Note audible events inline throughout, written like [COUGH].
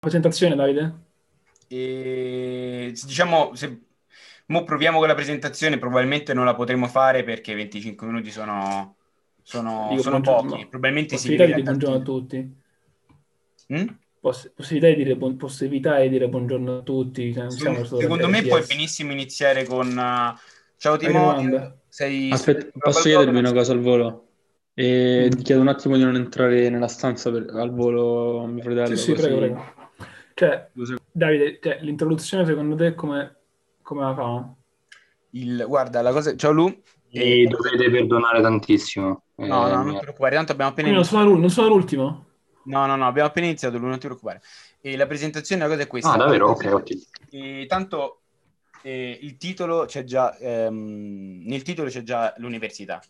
presentazione, Davide? E, diciamo, se mo proviamo con la presentazione, probabilmente non la potremo fare perché 25 minuti sono, sono, Dico, sono buongiorno. pochi. Probabilmente si Possibilità di dire buongiorno a tutti? Mm? Poss- possibilità di dire, buon- possibilità di dire buongiorno a tutti? cioè, siamo Secondo, me puoi benissimo iniziare con uh, Ciao? Timoteo, sei Aspetta, posso Global chiedervi una cosa al volo? E Mm. ti chiedo un attimo di non entrare nella stanza per- al volo mio fratello, Sì, sì, così... prego, prego. Cioè. Davide, cioè, l'introduzione secondo te come, come la fa? Il, guarda, la cosa... Ciao Lu. Mi E- dovete perdonare tantissimo. No, Eh, no, non mi- ti preoccupare, tanto abbiamo appena Quindi non iniziato. sono, l'ul- non sono l'ultimo? No, no, no, abbiamo appena iniziato, Lu, non ti preoccupare. E la presentazione, la cosa è questa. Ah, davvero? Ok, ottimo. E tanto eh, il titolo c'è già, ehm, nel titolo c'è già l'università.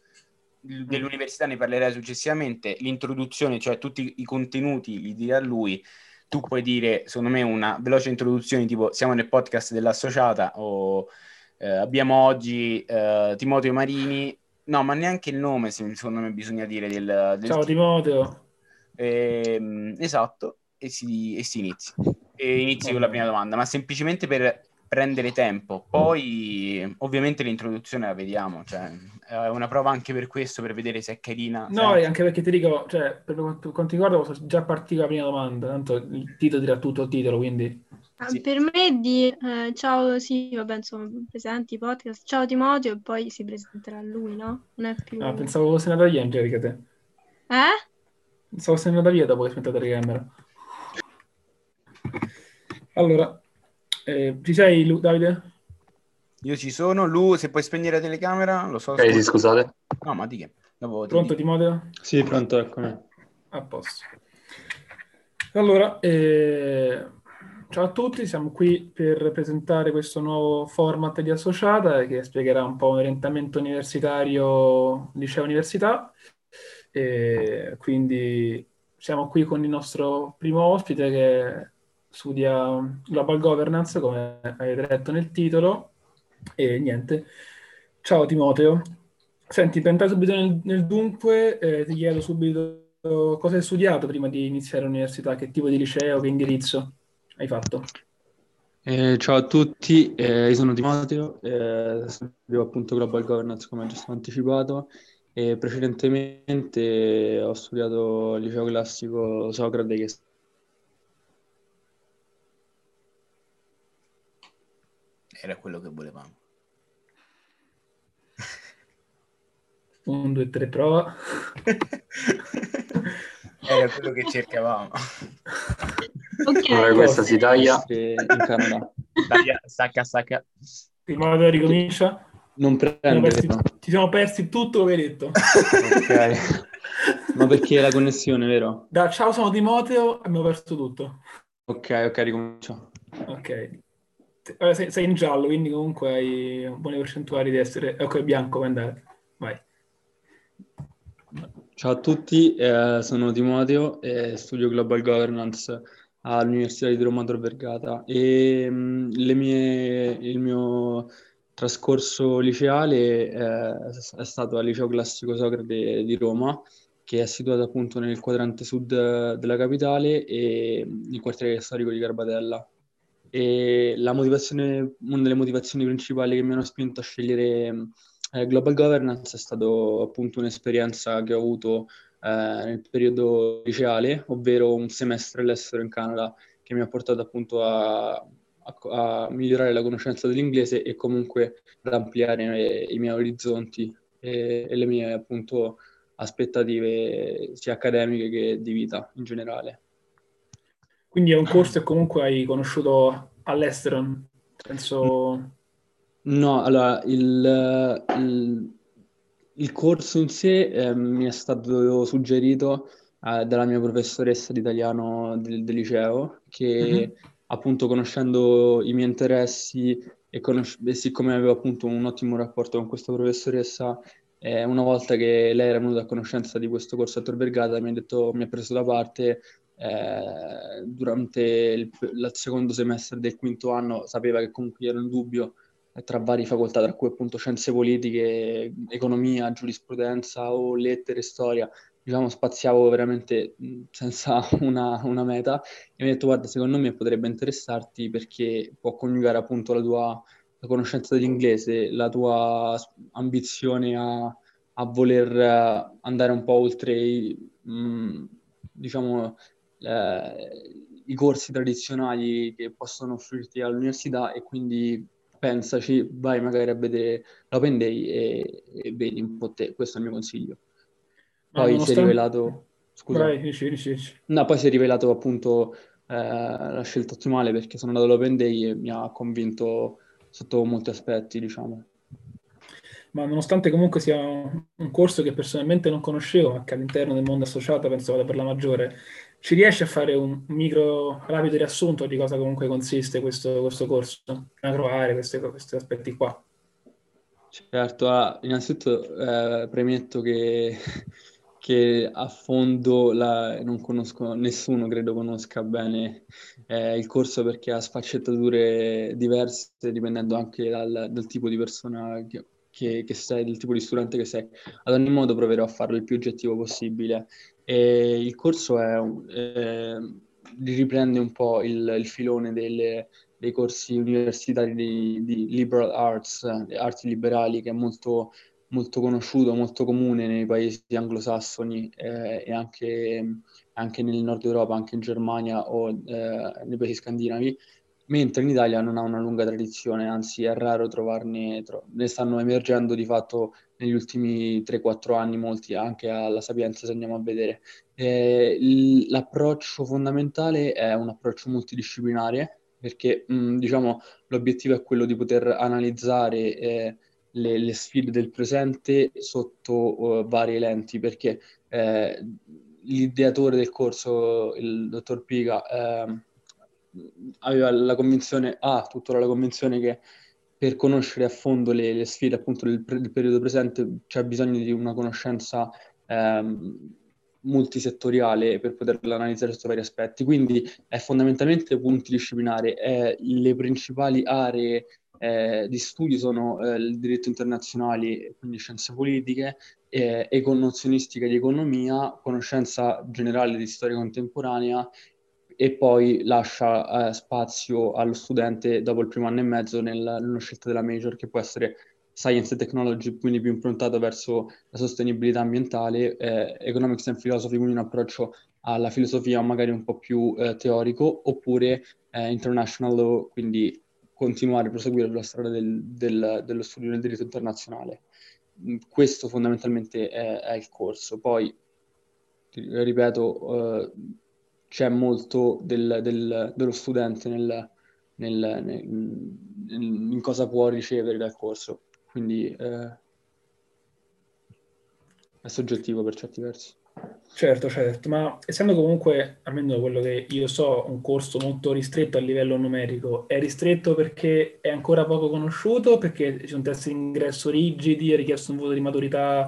Il- Dell'università ne parlerai successivamente. L'introduzione, cioè tutti i contenuti, li dirà lui. Tu puoi dire, secondo me, una veloce introduzione, tipo siamo nel podcast dell'associata o eh, abbiamo oggi eh, Timoteo Marini. No, ma neanche il nome, se- secondo me, bisogna dire del, del Ciao Timoteo. Ehm, esatto, e si, e si inizia. E inizi con la prima domanda, ma semplicemente per prendere tempo. Poi, ovviamente, l'introduzione la vediamo, cioè è una prova anche per questo, per vedere se è carina. No, se- e anche perché ti dico, cioè, per quanto, riguarda, posso già partire la prima domanda, tanto il titolo dirà tutto il titolo, quindi... Ah, Sì. Per me di eh, ciao, sì, vabbè, insomma, presenti podcast, ciao Timoteo e poi si presenterà lui, no? Non è più... Ah, pensavo fosse andata via, Angelica, te. Eh? Pensavo fosse andata via dopo che è spenta la telecamera. Allora, eh, ci sei, Lu- Davide? Io ci sono, Lu, se puoi spegnere la telecamera, lo so. Sì, scusa. scusate. No, ma di che? Dopo ti Pronto, dico. Timoteo? Sì, pronto, eccomi. A posto. Allora, eh, ciao a tutti, siamo qui per presentare questo nuovo format di Associata che spiegherà un po' un orientamento universitario, liceo-università. E quindi siamo qui con il nostro primo ospite che studia Global Governance, come avete letto nel titolo. E niente, ciao Timoteo. Senti, per entrare subito nel, nel dunque, eh, ti chiedo subito cosa hai studiato prima di iniziare l'università, che tipo di liceo, che indirizzo hai fatto? Eh, ciao a tutti, eh, io sono Timoteo, eh, studio appunto Global Governance come giusto anticipato e precedentemente ho studiato al liceo classico Socrate che Era quello che volevamo. Un, due, tre, prova. [LAUGHS] Era quello che cercavamo. Ok, Ora questa si taglia. Dai, stacca, stacca. Timoteo ricomincia. Non Ci siamo prendere, persi, ci siamo persi tutto che hai detto. Ok. Ma perché la connessione, vero? Da ciao, sono Timoteo, abbiamo perso tutto. Ok, ok, ricomincio. Ok. Ora sei, sei in giallo, quindi comunque hai buone percentuali di essere... Ok, bianco, puoi andare. Vai. Ciao a tutti, eh, sono Timoteo e studio Global Governance all'Università di Roma Tor Vergata e mh, le mie- il mio trascorso liceale eh, è stato al Liceo Classico Socrate di Roma, che è situato appunto nel quadrante sud della capitale e nel quartiere storico di Garbatella. E la motivazione, una delle motivazioni principali che mi hanno spinto a scegliere eh, Global Governance è stato appunto un'esperienza che ho avuto eh, nel periodo liceale, ovvero un semestre all'estero in Canada, che mi ha portato appunto a, a- a migliorare la conoscenza dell'inglese e comunque ad ampliare eh, i miei orizzonti e, e le mie appunto aspettative sia accademiche che di vita in generale. Quindi è un corso che comunque hai conosciuto all'estero, penso... No, allora il, il- il corso in sé eh, mi è stato suggerito eh, dalla mia professoressa di italiano del, del liceo, che appunto conoscendo i miei interessi e, conosc- e siccome avevo appunto un ottimo rapporto con questa professoressa, eh, una volta che lei era venuta a conoscenza di questo corso a Tor Vergata, mi ha detto, mi ha preso da parte eh, durante il, il secondo semestre del quinto anno, sapeva che comunque ero in dubbio eh, tra varie facoltà, tra cui appunto scienze politiche, economia, giurisprudenza o lettere, storia. Diciamo, spaziavo veramente senza [LAUGHS] una, una, meta e mi ha detto guarda, secondo me potrebbe interessarti perché può coniugare appunto la tua la conoscenza dell'inglese, la tua ambizione a, a voler andare un po' oltre i, mh, diciamo, eh, i corsi tradizionali che possono offrirti all'università e quindi pensaci, vai magari a vedere l'Open Day e, e vedi un po' te, questo è il mio consiglio. Poi nonostante... si è rivelato... Scusa. Vai, dici, dici, dici. No, poi si è rivelato appunto eh, la scelta ottimale perché sono andato all'Open Day e mi ha convinto sotto molti aspetti, diciamo. Ma nonostante comunque sia un, corso che personalmente non conoscevo, ma che all'interno del mondo associato penso vada per la maggiore, ci riesci a fare un micro rapido riassunto di cosa comunque consiste questo, questo corso, a trovare questi, questi aspetti qua? Certo, ah, innanzitutto eh, premetto che, [LAUGHS] che, a fondo la, non conosco, nessuno credo conosca bene eh, il corso perché ha sfaccettature diverse dipendendo anche dal, dal tipo di persona che, che, che, sei, del tipo di studente che sei. Ad ogni modo proverò a farlo il più oggettivo possibile. E il corso è, eh, riprende un po' il, il filone delle, dei corsi universitari di, di, liberal arts, arti liberali, che è molto, molto conosciuto, molto comune nei paesi anglosassoni eh, e anche, anche, nel nord Europa, anche in Germania o eh, nei paesi scandinavi mentre in Italia non ha una lunga tradizione, anzi è raro trovarne, tro- ne stanno emergendo di fatto negli ultimi 3-4 anni molti, anche alla Sapienza se andiamo a vedere. Eh, l'approccio fondamentale è un approccio multidisciplinare, perché mh, diciamo, l'obiettivo è quello di poter analizzare eh, le, le, sfide del presente sotto uh, varie lenti, perché eh, l'ideatore del corso, il dottor Piga, eh, aveva la convinzione, ha tuttora la convinzione che per conoscere a fondo le, le sfide appunto del, del, periodo presente c'è bisogno di una conoscenza ehm, multisettoriale per poterla analizzare sotto vari aspetti. Quindi è fondamentalmente multidisciplinare. Eh, le principali aree eh, di studio sono eh, il diritto internazionale, quindi scienze politiche, eh, econozionistica di economia, conoscenza generale di storia contemporanea e poi lascia eh, spazio allo studente dopo il primo anno e mezzo nel, nella scelta della major che può essere science and technology, quindi più improntato verso la sostenibilità ambientale, eh, economics and philosophy, quindi un approccio alla filosofia magari un po' più eh, teorico, oppure eh, international law, quindi continuare a proseguire sulla strada del, del, dello studio del diritto internazionale. Mm, questo fondamentalmente è, è il corso. Poi, ripeto, eh, c'è molto del, del, dello studente nel, nel, nel, in cosa può ricevere dal corso, quindi eh, è soggettivo per certi versi. Certo, certo, ma essendo comunque, almeno quello che io so, un corso molto ristretto a livello numerico, è ristretto perché è ancora poco conosciuto, perché ci sono test di ingresso rigidi, è richiesto un voto di maturità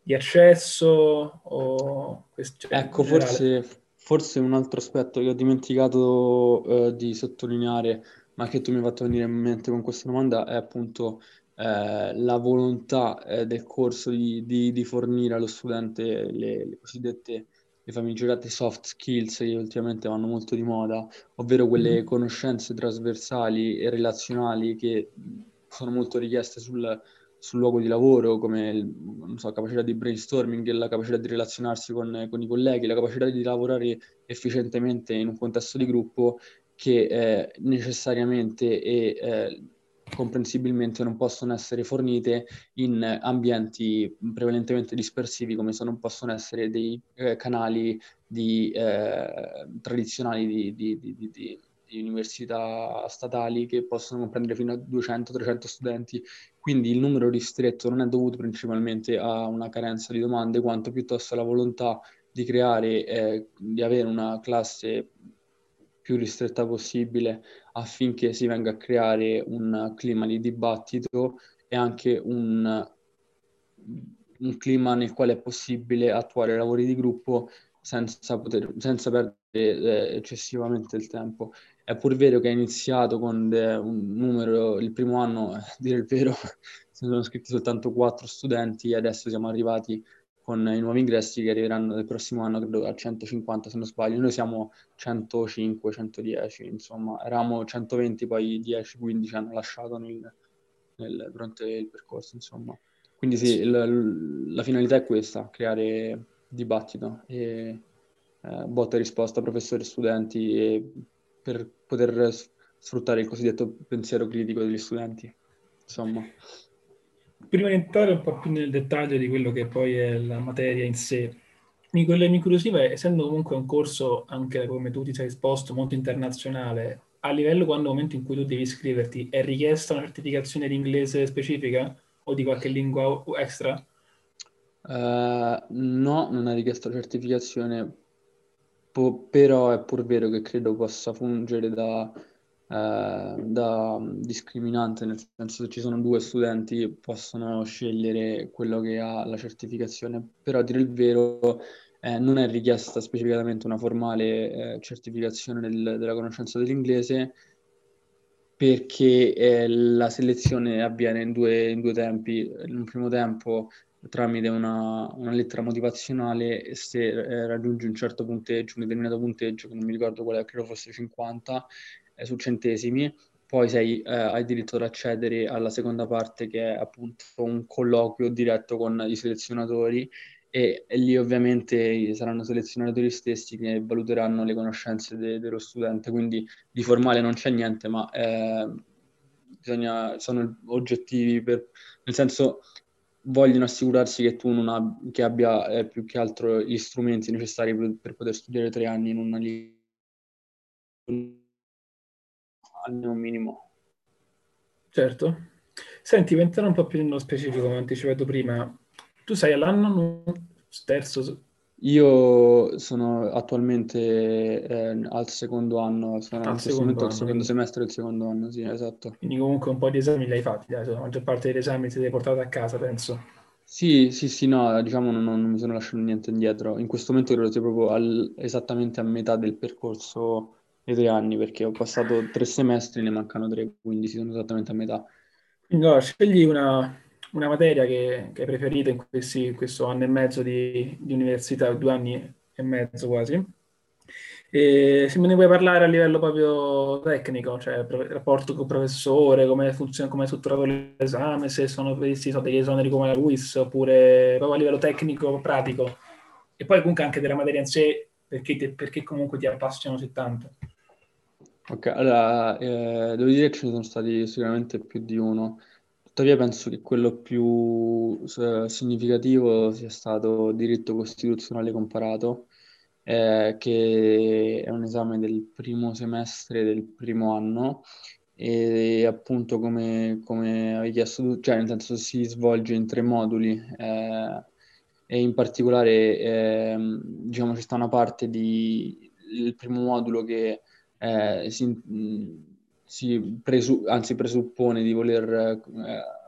di accesso? O... Cioè, ecco, forse Forse un altro aspetto che ho dimenticato eh, di sottolineare, ma che tu mi hai fatto venire in mente con questa domanda, è appunto eh, la volontà eh, del corso di, di, di, fornire allo studente le, le cosiddette le famigerate soft skills che ultimamente vanno molto di moda, ovvero quelle mm. conoscenze trasversali e relazionali che sono molto richieste sul, sul luogo di lavoro, come so, capacità di brainstorming, la capacità di relazionarsi con, con, i colleghi, la capacità di lavorare efficientemente in un contesto di gruppo che eh, necessariamente e eh, comprensibilmente non possono essere fornite in ambienti prevalentemente dispersivi come se non possono essere dei eh, canali di, eh, tradizionali di, di, di di università statali che possono comprendere fino a 200-300 studenti, quindi il numero ristretto non è dovuto principalmente a una carenza di domande, quanto piuttosto alla volontà di creare, eh, di avere una classe più ristretta possibile affinché si venga a creare un clima di dibattito e anche un, un clima nel quale è possibile attuare lavori di gruppo senza, poter, senza perdere eh, eccessivamente il tempo. È pur vero che è iniziato con de, un numero, il primo anno, a dire il vero, [LAUGHS] sono iscritti soltanto quattro studenti e adesso siamo arrivati con i nuovi ingressi che arriveranno nel prossimo anno, credo a 150 se non sbaglio. Noi siamo 105, 110, insomma, eravamo 120, poi 10, 15 hanno lasciato nel, nel, durante il percorso, insomma. Quindi sì, il, la finalità è questa, creare dibattito e eh, botta e risposta professori e studenti e per poter sfruttare il cosiddetto pensiero critico degli studenti, insomma. Prima di entrare un po' più nel dettaglio di quello che poi è la materia in sé, quello che mi incuriosiva è, essendo comunque un corso, anche come tu ti sei esposto, molto internazionale, a livello quando, nel momento in cui tu devi iscriverti, è richiesta una certificazione di inglese specifica? o di qualche lingua extra? Uh, no, non è richiesta la certificazione, po- però è pur vero che credo possa fungere da, uh, da, discriminante, nel senso che ci sono due studenti possono scegliere quello che ha la certificazione, però a dire il vero eh, non è richiesta specificatamente una formale eh, certificazione del, della conoscenza dell'inglese, perché eh, la selezione avviene in due, in due, tempi. In un primo tempo tramite una, una lettera motivazionale se eh, raggiungi un certo punteggio, un determinato punteggio, che non mi ricordo qual è, credo fosse 50 eh, su centesimi, poi sei, eh, hai diritto ad accedere alla seconda parte che è appunto un colloquio diretto con i selezionatori e, e, lì ovviamente saranno selezionatori stessi che valuteranno le conoscenze de, dello studente, quindi di formale non c'è niente, ma eh, bisogna, sono oggettivi, per, nel senso vogliono assicurarsi che tu non ab- che abbia eh, più che altro gli strumenti necessari per, per poter studiare tre anni in una lingua almeno un minimo. Certo. Senti, per entrare un po' più nello specifico, come anticipato prima, tu sei all'anno terzo? Io sono attualmente eh, al secondo anno, sono Al in questo momento al anno, secondo quindi- semestre del secondo anno, sì, esatto. Quindi comunque un po' di esami li hai fatti, dai, la maggior parte degli esami te li hai portati a casa, penso. Sì, sì, sì, no, diciamo non, non mi sono lasciato niente indietro. In questo momento credo sia proprio al- esattamente a metà del percorso dei tre anni, perché ho passato tre semestri, ne mancano tre, quindi sono esattamente a metà. Quindi allora, scegli una, una materia che, che hai preferito in questi- questo anno e mezzo di, di università, due anni e mezzo quasi. E se me ne vuoi parlare a livello proprio tecnico, cioè pro- rapporto con il professore, come funziona, come è strutturato l'esame, se sono previsti so, degli esoneri come la LUIS, oppure proprio a livello tecnico, pratico. E poi comunque anche della materia in sé, perché, te- perché comunque ti appassiona così tanto. Ok, allora, eh, devo dire che ce ne sono stati sicuramente più di uno, tuttavia penso che quello più significativo sia stato diritto costituzionale comparato, eh, che è un esame del primo semestre del primo anno e appunto come, come avevi chiesto tu, cioè nel senso si svolge in tre moduli eh, e in particolare ehm, diciamo ci sta una parte di il primo modulo che eh, si, si presu- anzi presuppone di voler eh,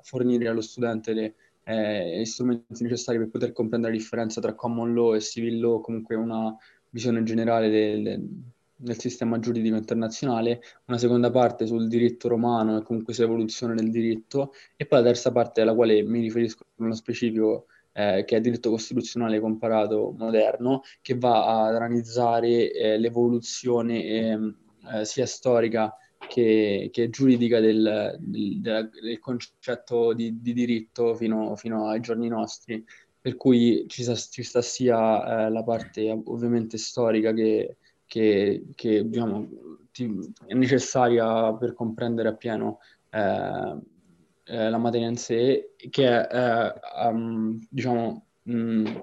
fornire allo studente le, eh, gli strumenti necessari per poter comprendere la differenza tra common law e civil law, comunque una visione generale del, del sistema giuridico internazionale, una seconda parte sul diritto romano e comunque sull'evoluzione del diritto, e poi la terza parte alla quale mi riferisco nello specifico eh, che è diritto costituzionale comparato moderno, che va ad analizzare eh, l'evoluzione ehm, eh, sia storica che, che giuridica del, del, del concetto di, di diritto fino, fino, ai giorni nostri, per cui ci sta, ci sta sia eh, la parte ovviamente storica che, che, che diciamo, ti, è necessaria per comprendere appieno eh, eh, la materia in sé, che è um, diciamo mh,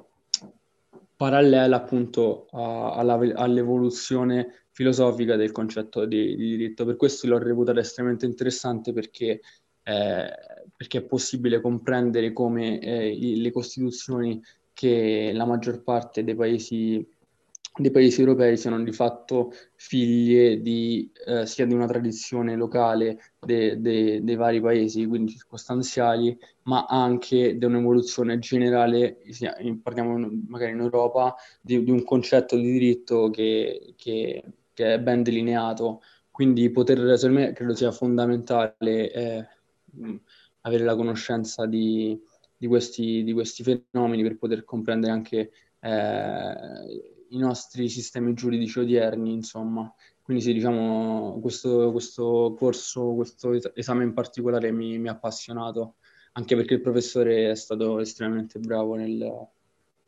parallela appunto a, alla, all'evoluzione filosofica del concetto di, di, diritto. Per questo l'ho reputato estremamente interessante perché, eh, perché è possibile comprendere come eh, i, le costituzioni che la maggior parte dei paesi dei paesi europei siano di fatto figlie di, eh, sia di una tradizione locale de, de, dei vari paesi, quindi circostanziali, ma anche di un'evoluzione generale, parliamo magari in Europa, di, di un concetto di diritto che, che, che, è ben delineato. Quindi poter, secondo me, credo sia fondamentale eh, avere la conoscenza di, di questi, di questi fenomeni per poter comprendere anche eh, i nostri sistemi giuridici odierni, insomma. Quindi sì, diciamo, questo, questo corso, questo esame in particolare mi, mi, ha appassionato, anche perché il professore è stato estremamente bravo nel,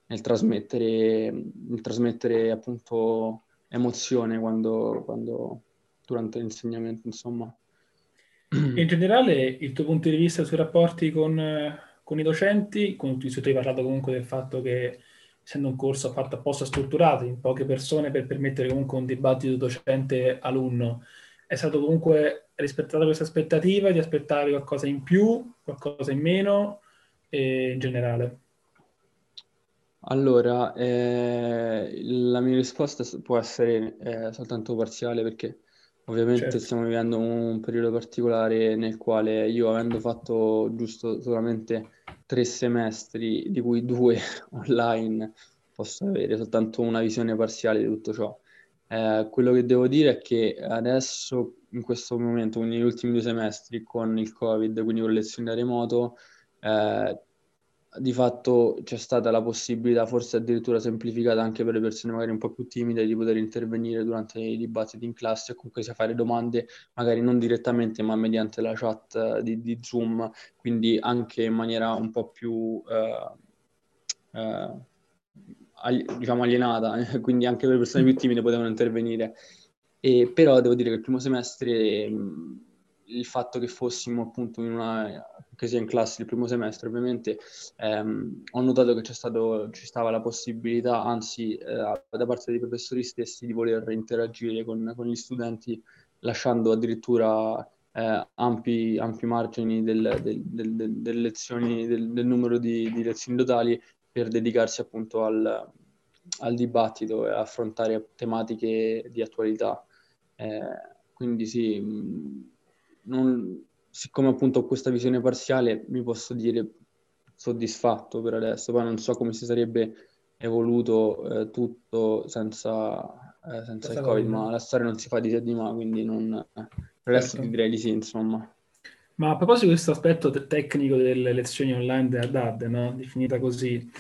nel trasmettere, nel trasmettere appunto emozione quando, quando, durante l'insegnamento, insomma. In generale, il tuo punto di vista sui rapporti con, con i docenti, con, tu hai parlato comunque del fatto che essendo un corso fatto apposta strutturato in poche persone per permettere comunque un dibattito docente-alunno, è stato comunque rispettata questa aspettativa di aspettare qualcosa in più, qualcosa in meno e in generale? Allora, eh, la mia risposta può essere eh, soltanto parziale perché ovviamente certo. stiamo vivendo un periodo particolare nel quale io, avendo fatto giusto solamente tre semestri, di cui due [LAUGHS] online, posso avere soltanto una visione parziale di tutto ciò. Eh, quello che devo dire è che adesso, in questo momento, quindi negli ultimi due semestri con il Covid, quindi con le lezioni da remoto, eh, di fatto c'è stata la possibilità, forse addirittura semplificata anche per le persone magari un po' più timide, di poter intervenire durante i dibattiti in classe e comunque sia fare domande magari non direttamente ma mediante la chat eh, di, di Zoom, quindi anche in maniera un po' più eh, eh, diciamo alienata, [LAUGHS] quindi anche le persone più timide potevano intervenire. E, però devo dire che il primo semestre il fatto che fossimo appunto in una che sia in classe il primo semestre, ovviamente ehm, ho notato che c'è stato, ci stava la possibilità, anzi eh, da parte dei professori stessi, di voler interagire con, con gli studenti, lasciando addirittura eh, ampi, ampi, margini del, del, del, delle lezioni, del, numero di, di, lezioni totali per dedicarsi appunto al, al dibattito e affrontare tematiche di attualità. Eh, quindi sì, non, siccome appunto ho questa visione parziale, mi posso dire soddisfatto per adesso, poi non so come si sarebbe evoluto eh, tutto senza, eh, senza il Covid, ma la storia non si fa di sé di ma, quindi non, eh, per adesso certo. direi di sì, insomma. Ma a proposito di questo aspetto te- tecnico delle lezioni online della DAD, no? definita così,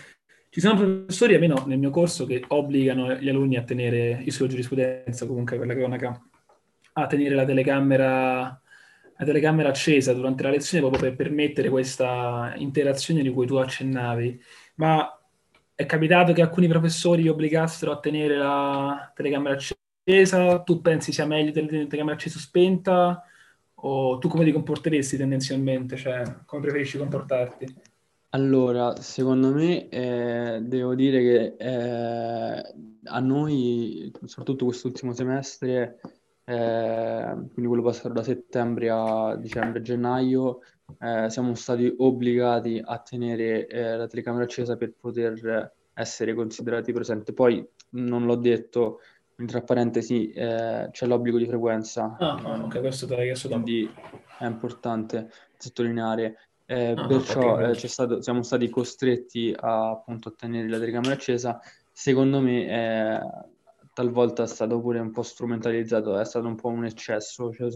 ci sono professori, almeno nel mio corso, che obbligano gli alunni a tenere, io studio giurisprudenza, comunque quella cronaca, a tenere la telecamera la telecamera accesa durante la lezione proprio per permettere questa interazione di cui tu accennavi. Ma è capitato che alcuni professori obbligassero a tenere la telecamera accesa? Tu pensi sia meglio tenere la telecamera accesa o spenta? O tu come ti comporteresti tendenzialmente? Cioè, come preferisci comportarti? Allora, secondo me eh, devo dire che eh, a noi, soprattutto quest'ultimo semestre, eh, quindi quello passato da settembre a dicembre-gennaio, eh, siamo stati obbligati a tenere eh, la telecamera accesa per poter essere considerati presenti. Poi non l'ho detto, tra parentesi, eh, c'è l'obbligo di frequenza. Ah, ok, questo te l'hai chiesto. Quindi è importante sottolineare. Eh, ah, perciò okay, eh, stato, siamo stati costretti a appunto a tenere la telecamera accesa. Secondo me talvolta è stato pure un po' strumentalizzato, è stato un po' un eccesso. Cioè,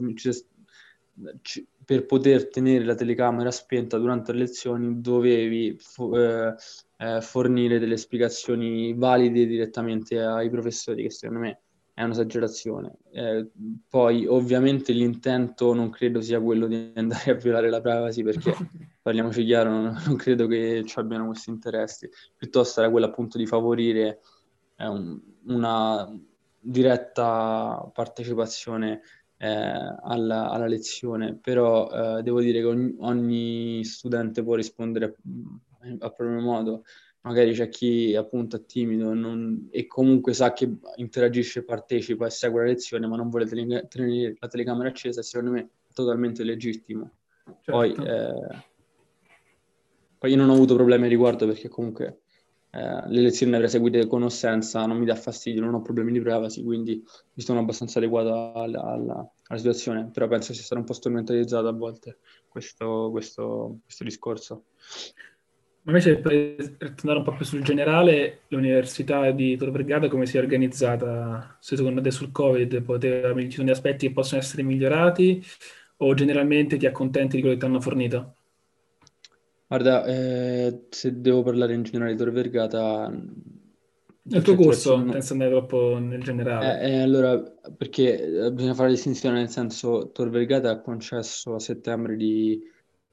c- per poter tenere la telecamera spenta durante le lezioni dovevi fo- eh, eh, fornire delle spiegazioni valide direttamente ai professori, che secondo me è un'esagerazione. Eh, poi ovviamente l'intento non credo sia quello di andare a violare la privacy perché [LAUGHS] parliamoci chiaro, non, non credo che ci abbiano questi interessi, piuttosto era quello appunto di favorire un, una diretta partecipazione eh, alla, alla, lezione, però eh, devo dire che ogni, ogni, studente può rispondere a, a proprio modo. Magari c'è chi appunto è timido non, e comunque sa che interagisce, partecipa e segue la lezione, ma non vuole tenere la telecamera accesa, secondo me è totalmente legittimo. Certo. Poi, eh, poi io non ho avuto problemi a riguardo perché comunque eh, le lezioni le avrei seguite con ossenza, non mi dà fastidio, non ho problemi di privacy, quindi mi sono abbastanza adeguato alla, alla, alla situazione, però penso sia stato un po' strumentalizzato a volte questo, questo, questo discorso. Ma invece per tornare un po' più sul generale, l'Università di Tor Vergata come si è organizzata? Se secondo te sul Covid poteva, ci sono degli aspetti che possono essere migliorati o generalmente ti accontenti di quello che ti hanno fornito? Guarda, eh, se devo parlare in generale di Tor Vergata, Nel tuo corso, senza andare troppo nel generale. Eh, eh, allora, perché eh, bisogna fare la distinzione, nel senso, Tor Vergata ha concesso a settembre di,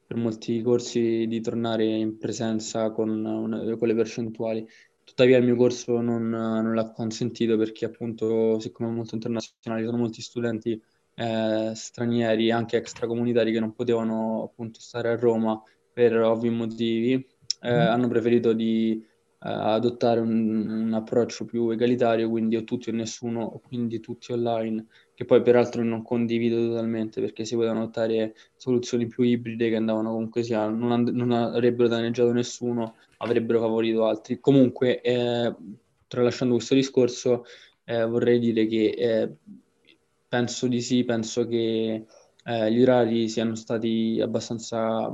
per molti corsi di tornare in presenza con, una- con le percentuali. Tuttavia il mio corso non, non l'ha consentito perché appunto, siccome è molto internazionale, sono molti studenti eh, stranieri, anche extracomunitari, che non potevano appunto stare a Roma per ovvi motivi, eh, Mm. hanno preferito di eh, adottare un, un approccio più egalitario, quindi o tutti o nessuno, quindi tutti online, che poi peraltro non condivido totalmente perché si potevano adottare soluzioni più ibride che andavano comunque sia, non, and- non avrebbero danneggiato nessuno, avrebbero favorito altri. Comunque, eh, tralasciando questo discorso, eh, vorrei dire che eh, penso di sì, penso che eh, gli orari siano stati abbastanza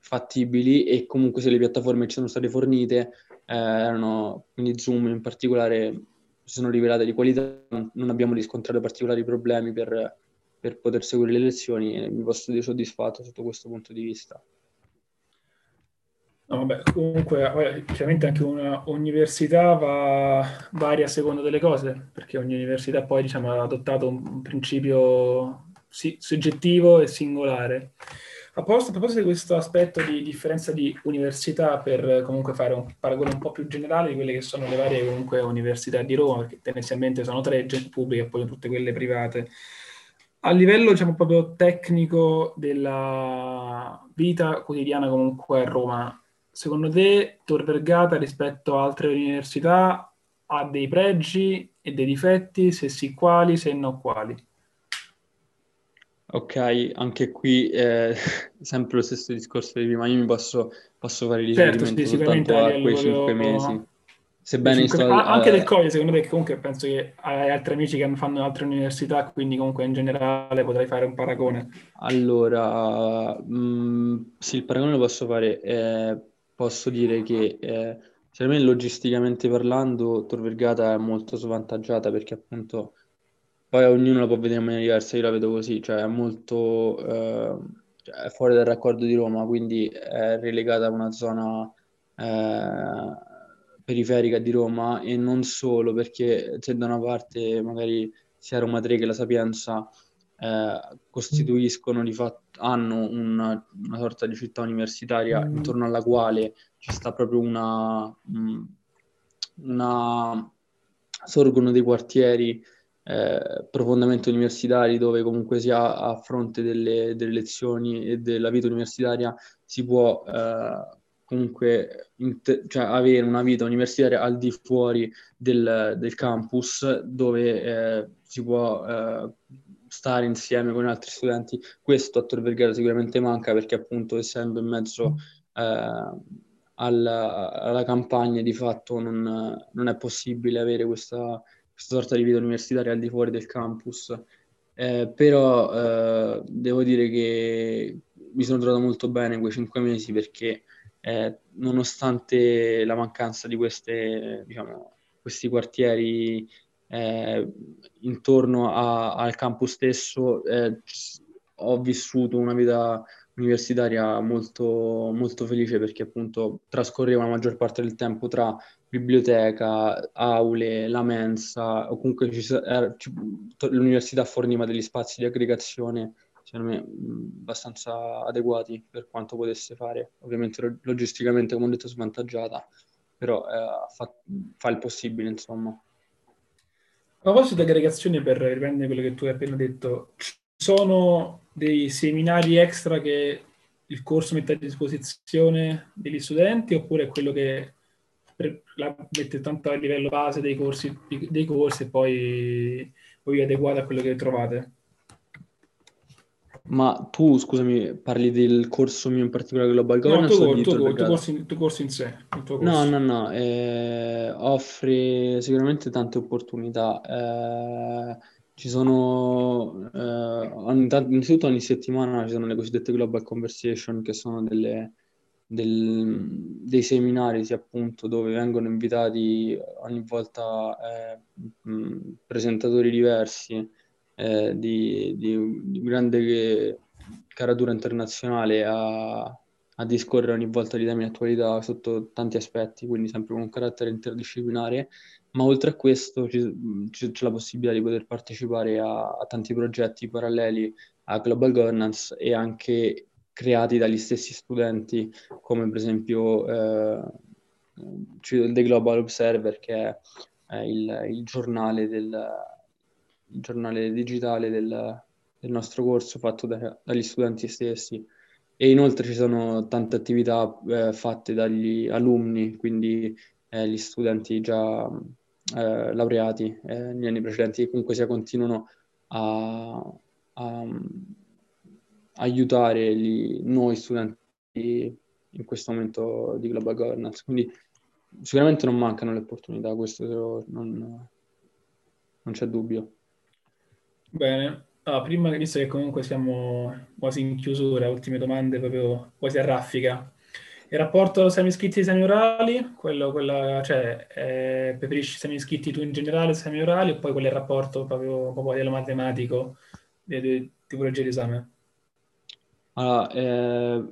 fattibili e comunque se le piattaforme ci sono state fornite eh, erano, quindi Zoom in particolare, si sono rivelate di qualità, non abbiamo riscontrato particolari problemi per, per poter seguire le lezioni e mi posso dire soddisfatto sotto questo punto di vista. No, vabbè, comunque, vabbè, chiaramente anche una università va, varia a seconda delle cose, perché ogni università poi diciamo, ha adottato un principio sì, soggettivo e singolare. A proposito, a proposito di questo aspetto di differenza di università, per comunque fare un paragone un po' più generale di quelle che sono le varie comunque università di Roma, perché tendenzialmente sono tre pubbliche e poi tutte quelle private. A livello, diciamo, proprio tecnico della vita quotidiana comunque a Roma, secondo te Tor Vergata rispetto a altre università ha dei pregi e dei difetti? Se sì, quali? Se no, quali? Ok, anche qui eh, [LAUGHS] sempre lo stesso discorso di prima, io mi posso, posso fare Certo, riferimento sì, soltanto a quei cinque mesi. Sebbene Cinque- sto, ah, anche eh, del Colle, secondo me, comunque penso che hai altri amici che fanno altre università, quindi comunque in generale potrai fare un paragone. Allora, mh, sì, il paragone lo posso fare. eh, posso dire che, eh, secondo me, logisticamente parlando, Tor Vergata è molto svantaggiata perché appunto poi ognuno la può vedere in maniera diversa, io la vedo così, cioè è molto eh, cioè, è fuori dal raccordo di Roma, quindi è relegata a una zona eh, periferica di Roma e non solo perché se da una parte magari sia Roma 3 che la Sapienza eh, costituiscono di fatto, hanno una, una sorta di città universitaria Mm. intorno alla quale ci sta proprio una, mm, una sorgono dei quartieri eh, profondamente universitari dove comunque si ha a fronte delle, delle lezioni e della vita universitaria si può eh, comunque inter- cioè, avere una vita universitaria al di fuori del, del campus dove eh, si può eh, stare insieme con altri studenti. Questo a Tor Vergata sicuramente manca perché appunto essendo in mezzo eh, alla, alla campagna di fatto non, non è possibile avere questa, questa sorta di vita universitaria al di fuori del campus. Eh, però eh, devo dire che mi sono trovato molto bene in quei cinque mesi perché eh, nonostante la mancanza di queste, diciamo, questi quartieri eh, intorno a- al campus stesso, eh, ho vissuto una vita universitaria molto, molto felice perché appunto trascorreva la maggior parte del tempo tra biblioteca, aule, la mensa, o comunque ci era- ci- l'università forniva degli spazi di aggregazione, secondo me, abbastanza adeguati per quanto potesse fare. Ovviamente lo- logisticamente, come ho detto, svantaggiata, però eh, fa, fa il possibile, insomma. A proposito di aggregazione, per riprendere quello che tu hai appena detto, ci sono dei seminari extra che il corso mette a disposizione degli studenti oppure quello che per- la mette tanto a livello base dei corsi, dei corsi e poi, vi adeguate a quello che trovate? Ma tu, scusami, parli del corso mio in particolare Global No, il Governance tuo, o cor- di il tuo, tuo Vergata? corso in, tuo corso in sé, tuo No, corso. no, no, eh, offre sicuramente tante opportunità. eh, ci sono, eh, ogni innanzitutto ogni settimana ci sono le cosiddette Global Conversation, che sono delle, del- dei seminari, sì, appunto, dove vengono invitati ogni volta eh, mh, presentatori diversi eh, di, di- di grande caratura internazionale a, a discorrere ogni volta di temi di attualità sotto tanti aspetti, quindi sempre con un carattere interdisciplinare, ma oltre a questo ci- c'è la possibilità di poter partecipare a, a tanti progetti paralleli a Global Governance e anche creati dagli stessi studenti, come per esempio eh, The Global Observer, che è, il, il giornale del, il giornale digitale del, del nostro corso fatto da- dagli studenti stessi. E inoltre ci sono tante attività eh, fatte dagli alumni, quindi eh, gli studenti già eh, laureati eh, negli anni precedenti, che comunque sia continuano a, a aiutare gli, noi studenti in questo momento di Global Governance. Quindi sicuramente non mancano le opportunità, questo non, non c'è dubbio. Bene, ah, prima, visto che comunque siamo quasi in chiusura, ultime domande proprio quasi a raffica. Il rapporto semi-iscritti e semi-orali, quello, quella, cioè, eh, preferisci semi-iscritti tu in generale, semi-orali, e poi qual è il rapporto proprio, proprio a livello matematico di, di tipologia di esame? Allora, eh,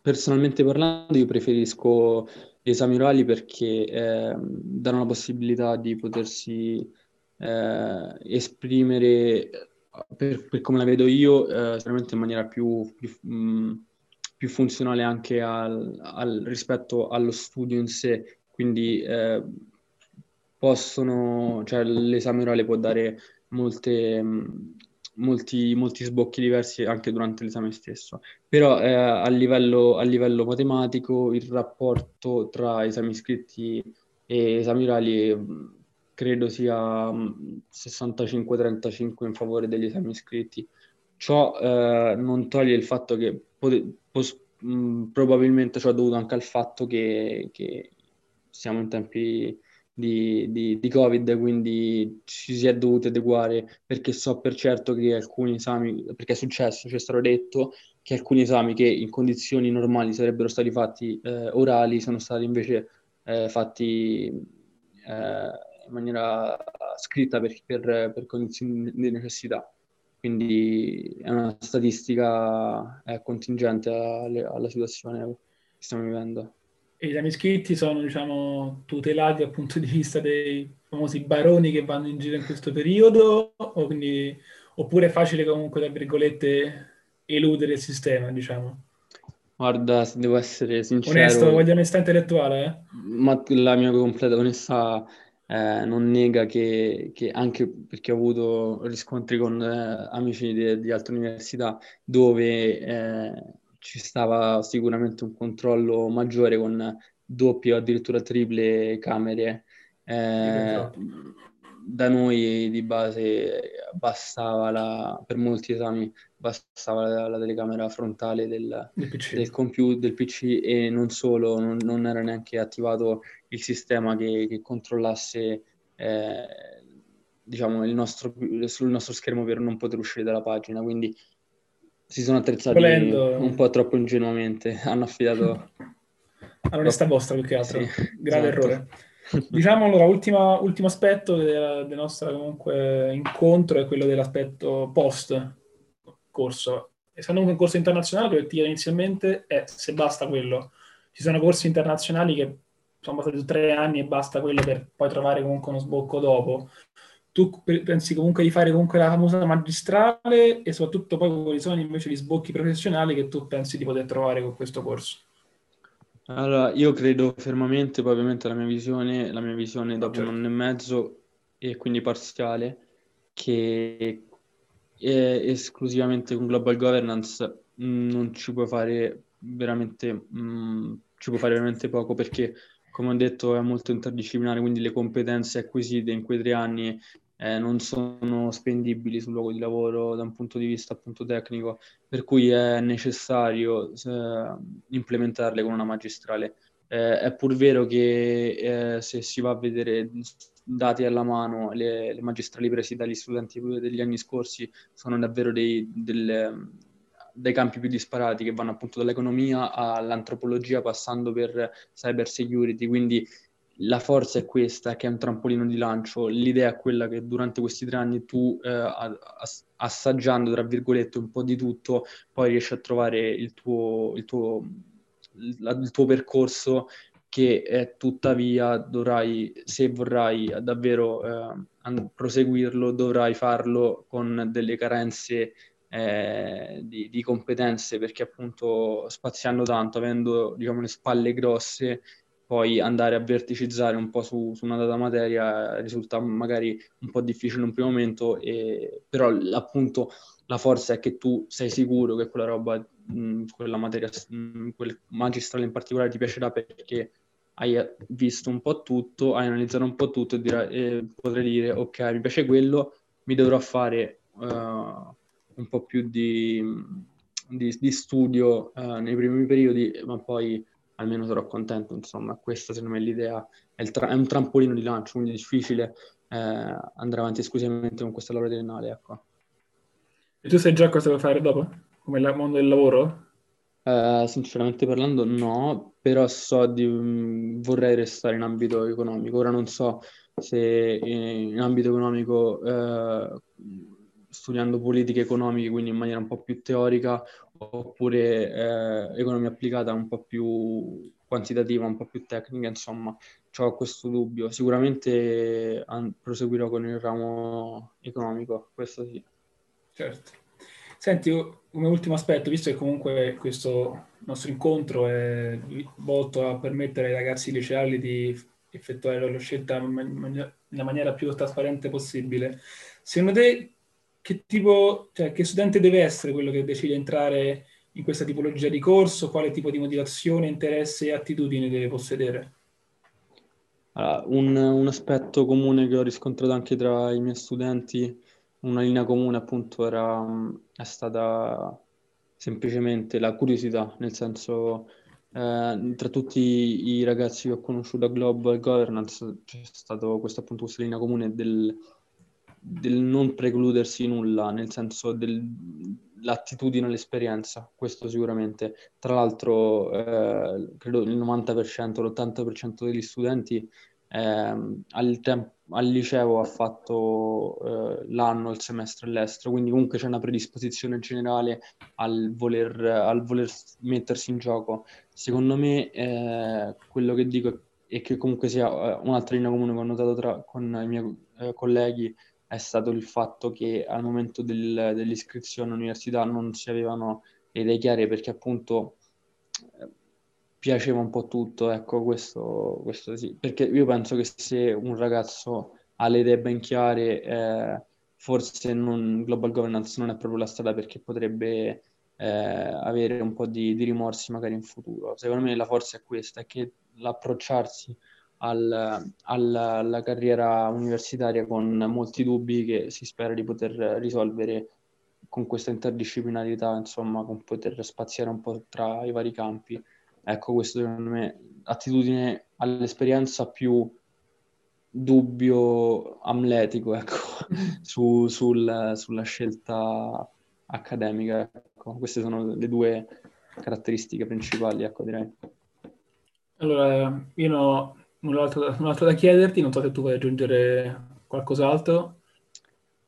personalmente parlando, io preferisco gli esami orali perché eh, danno la possibilità di potersi eh, esprimere per, per come la vedo io, eh, sicuramente in maniera più, più, mh, più funzionale anche al, al- rispetto allo studio in sé. Quindi eh, possono, cioè l'esame orale può dare molte, mh, molti, molti sbocchi diversi anche durante l'esame stesso. Però eh, a livello, a livello matematico il rapporto tra esami scritti e esami orali mh, credo sia mh, 65-35 in favore degli esami scritti. Ciò eh, non toglie il fatto che pote- pos- mh, probabilmente ciò è dovuto anche al fatto che, che siamo in tempi di, di, di Covid, quindi ci si è dovuti adeguare perché so per certo che alcuni esami, perché è successo, ci è stato detto che alcuni esami che in condizioni normali sarebbero stati fatti eh, orali sono stati invece eh, fatti eh, in maniera scritta per, per, per condizioni di necessità. Quindi è una statistica eh, contingente alle- alla situazione che stiamo vivendo. E gli esami scritti sono, diciamo, tutelati dal punto di vista dei famosi baroni che vanno in giro in questo periodo, quindi- oppure è facile comunque, tra virgolette, eludere il sistema, diciamo. Guarda, se devo essere Onesto, sincero, voglio onestà intellettuale, eh? ma la mia completa onestà eh, non nega che, che anche perché ho avuto riscontri con eh, amici di, di altre università dove eh, ci stava sicuramente un controllo maggiore con doppie o addirittura triple camere. Eh, da noi di base bastava la, per molti esami bastava la, la telecamera frontale del, Del PC. del computer, del PC e non solo, non, non era neanche attivato il sistema che, che controllasse eh, diciamo, il nostro, sul nostro schermo per non poter uscire dalla pagina, quindi si sono attrezzati Volendo- un po' troppo ingenuamente, [LAUGHS] hanno affidato... [LAUGHS] All'onestà vostra più che altro. Sì, [LAUGHS] Grave esatto. errore. Diciamo allora, ultima- ultimo aspetto del, del nostro comunque incontro è quello dell'aspetto post corso. Essendo un concorso internazionale, chiedo inizialmente è se basta quello. Ci sono corsi internazionali che sono passati tre anni e basta quello per poi trovare comunque uno sbocco dopo. Tu pe- pensi comunque di fare comunque la famosa magistrale e soprattutto poi quali sono invece gli sbocchi professionali che tu pensi di poter trovare con questo corso? Allora, io credo fermamente, poi ovviamente la mia visione, la mia visione dopo Certo. un anno e mezzo e quindi parziale, che esclusivamente con Global Governance mh, non ci puoi fare veramente, mh, ci puoi fare veramente poco perché, come ho detto, è molto interdisciplinare, quindi le competenze acquisite in quei tre anni eh, non sono spendibili sul luogo di lavoro da un punto di vista appunto tecnico, per cui è necessario eh, implementarle con una magistrale. Eh, è pur vero che eh, se si va a vedere dati alla mano, le, le magistrali presi dagli studenti degli anni scorsi sono davvero dei, delle, dei campi più disparati che vanno appunto dall'economia all'antropologia passando per cyber security, quindi la forza è questa, che è un trampolino di lancio, l'idea è quella che durante questi tre anni tu, eh, ass- assaggiando, tra virgolette, un po' di tutto, poi riesci a trovare il tuo, il tuo, il tuo percorso che eh, tuttavia dovrai, se vorrai davvero eh, proseguirlo, dovrai farlo con delle carenze eh, di, di, competenze, perché appunto spaziando tanto, avendo diciamo le spalle grosse, poi andare a verticizzare un po' su, su, una data materia risulta magari un po' difficile in un primo momento, e, però appunto la forza è che tu sei sicuro che quella roba, mh, quella materia, mh, quel magistrale in particolare ti piacerà perché hai visto un po' tutto, hai analizzato un po' tutto e, dire, e potrai dire ok, mi piace quello, mi dovrò fare uh, un po' più di, di, di studio uh, nei primi periodi, ma poi almeno sarò contento, insomma, questa secondo me è l'idea, è, tra- è un trampolino di lancio, quindi è difficile eh, andare avanti esclusivamente con questa laurea triennale, ecco. E tu sai già cosa vuoi fare dopo? Come il mondo del lavoro? Uh, sinceramente parlando no, però so di um, vorrei restare in ambito economico. Ora non so se in, in ambito economico uh, studiando politiche economiche, quindi in maniera un po' più teorica, oppure uh, economia applicata un po' più quantitativa, un po' più tecnica, insomma, ho questo dubbio. Sicuramente an- proseguirò con il ramo economico, questo sì. Certo. Senti, un ultimo aspetto, visto che comunque questo nostro incontro è volto a permettere ai ragazzi liceali di effettuare la loro scelta nella maniera più trasparente possibile, secondo te che tipo, cioè che studente deve essere quello che decide di entrare in questa tipologia di corso? Quale tipo di motivazione, interesse e attitudini deve possedere? Allora, un, un aspetto comune che ho riscontrato anche tra i miei studenti una linea comune appunto era, è stata semplicemente la curiosità, nel senso eh, tra tutti i ragazzi che ho conosciuto a Global Governance c'è stato questo appunto questa linea comune del, del non precludersi nulla, nel senso dell'attitudine all'esperienza, questo sicuramente. Tra l'altro eh, credo il 90%, l'80% degli studenti eh, al, tem- al, liceo ha fatto eh, l'anno, il semestre all'estero, quindi comunque c'è una predisposizione generale al voler, al voler mettersi in gioco. Secondo me eh, quello che dico è che comunque sia eh, un'altra linea comune che ho notato tra, con i miei eh, colleghi è stato il fatto che al momento del, dell'iscrizione all'università non si avevano le idee chiare perché appunto piaceva un po' tutto, ecco, questo, questo sì. Perché io penso che se un ragazzo ha le idee ben chiare, eh, forse non, global governance non è proprio la strada perché potrebbe eh, avere un po' di, di, rimorsi magari in futuro. Secondo me la forza è questa, è che l'approcciarsi al, alla, alla carriera universitaria con molti dubbi che si spera di poter risolvere con questa interdisciplinarità, insomma, con poter spaziare un po' tra i vari campi Ecco, questo secondo me, attitudine all'esperienza più dubbio amletico, ecco, [LAUGHS] su, sul, sulla scelta accademica. Ecco. Queste sono le due caratteristiche principali, ecco, direi. Allora, io ho null'altro, null'altro da chiederti, non so se tu vuoi aggiungere qualcos'altro.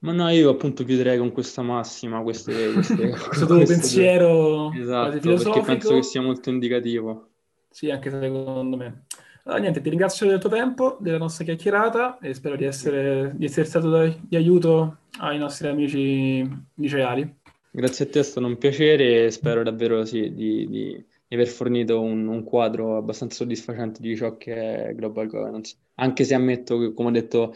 Ma no, io appunto chiuderei con questa massima, queste, [LAUGHS] queste, questo tuo pensiero esatto, perché penso che sia molto indicativo. Sì, anche secondo me. Allora, niente, ti ringrazio del tuo tempo, della nostra chiacchierata e spero di essere, di essere stato di aiuto ai nostri amici liceali. Grazie a te, è stato un piacere e spero davvero sì, di, di, di aver fornito un, un, quadro abbastanza soddisfacente di ciò che è Global Governance. Anche se ammetto che, come ho detto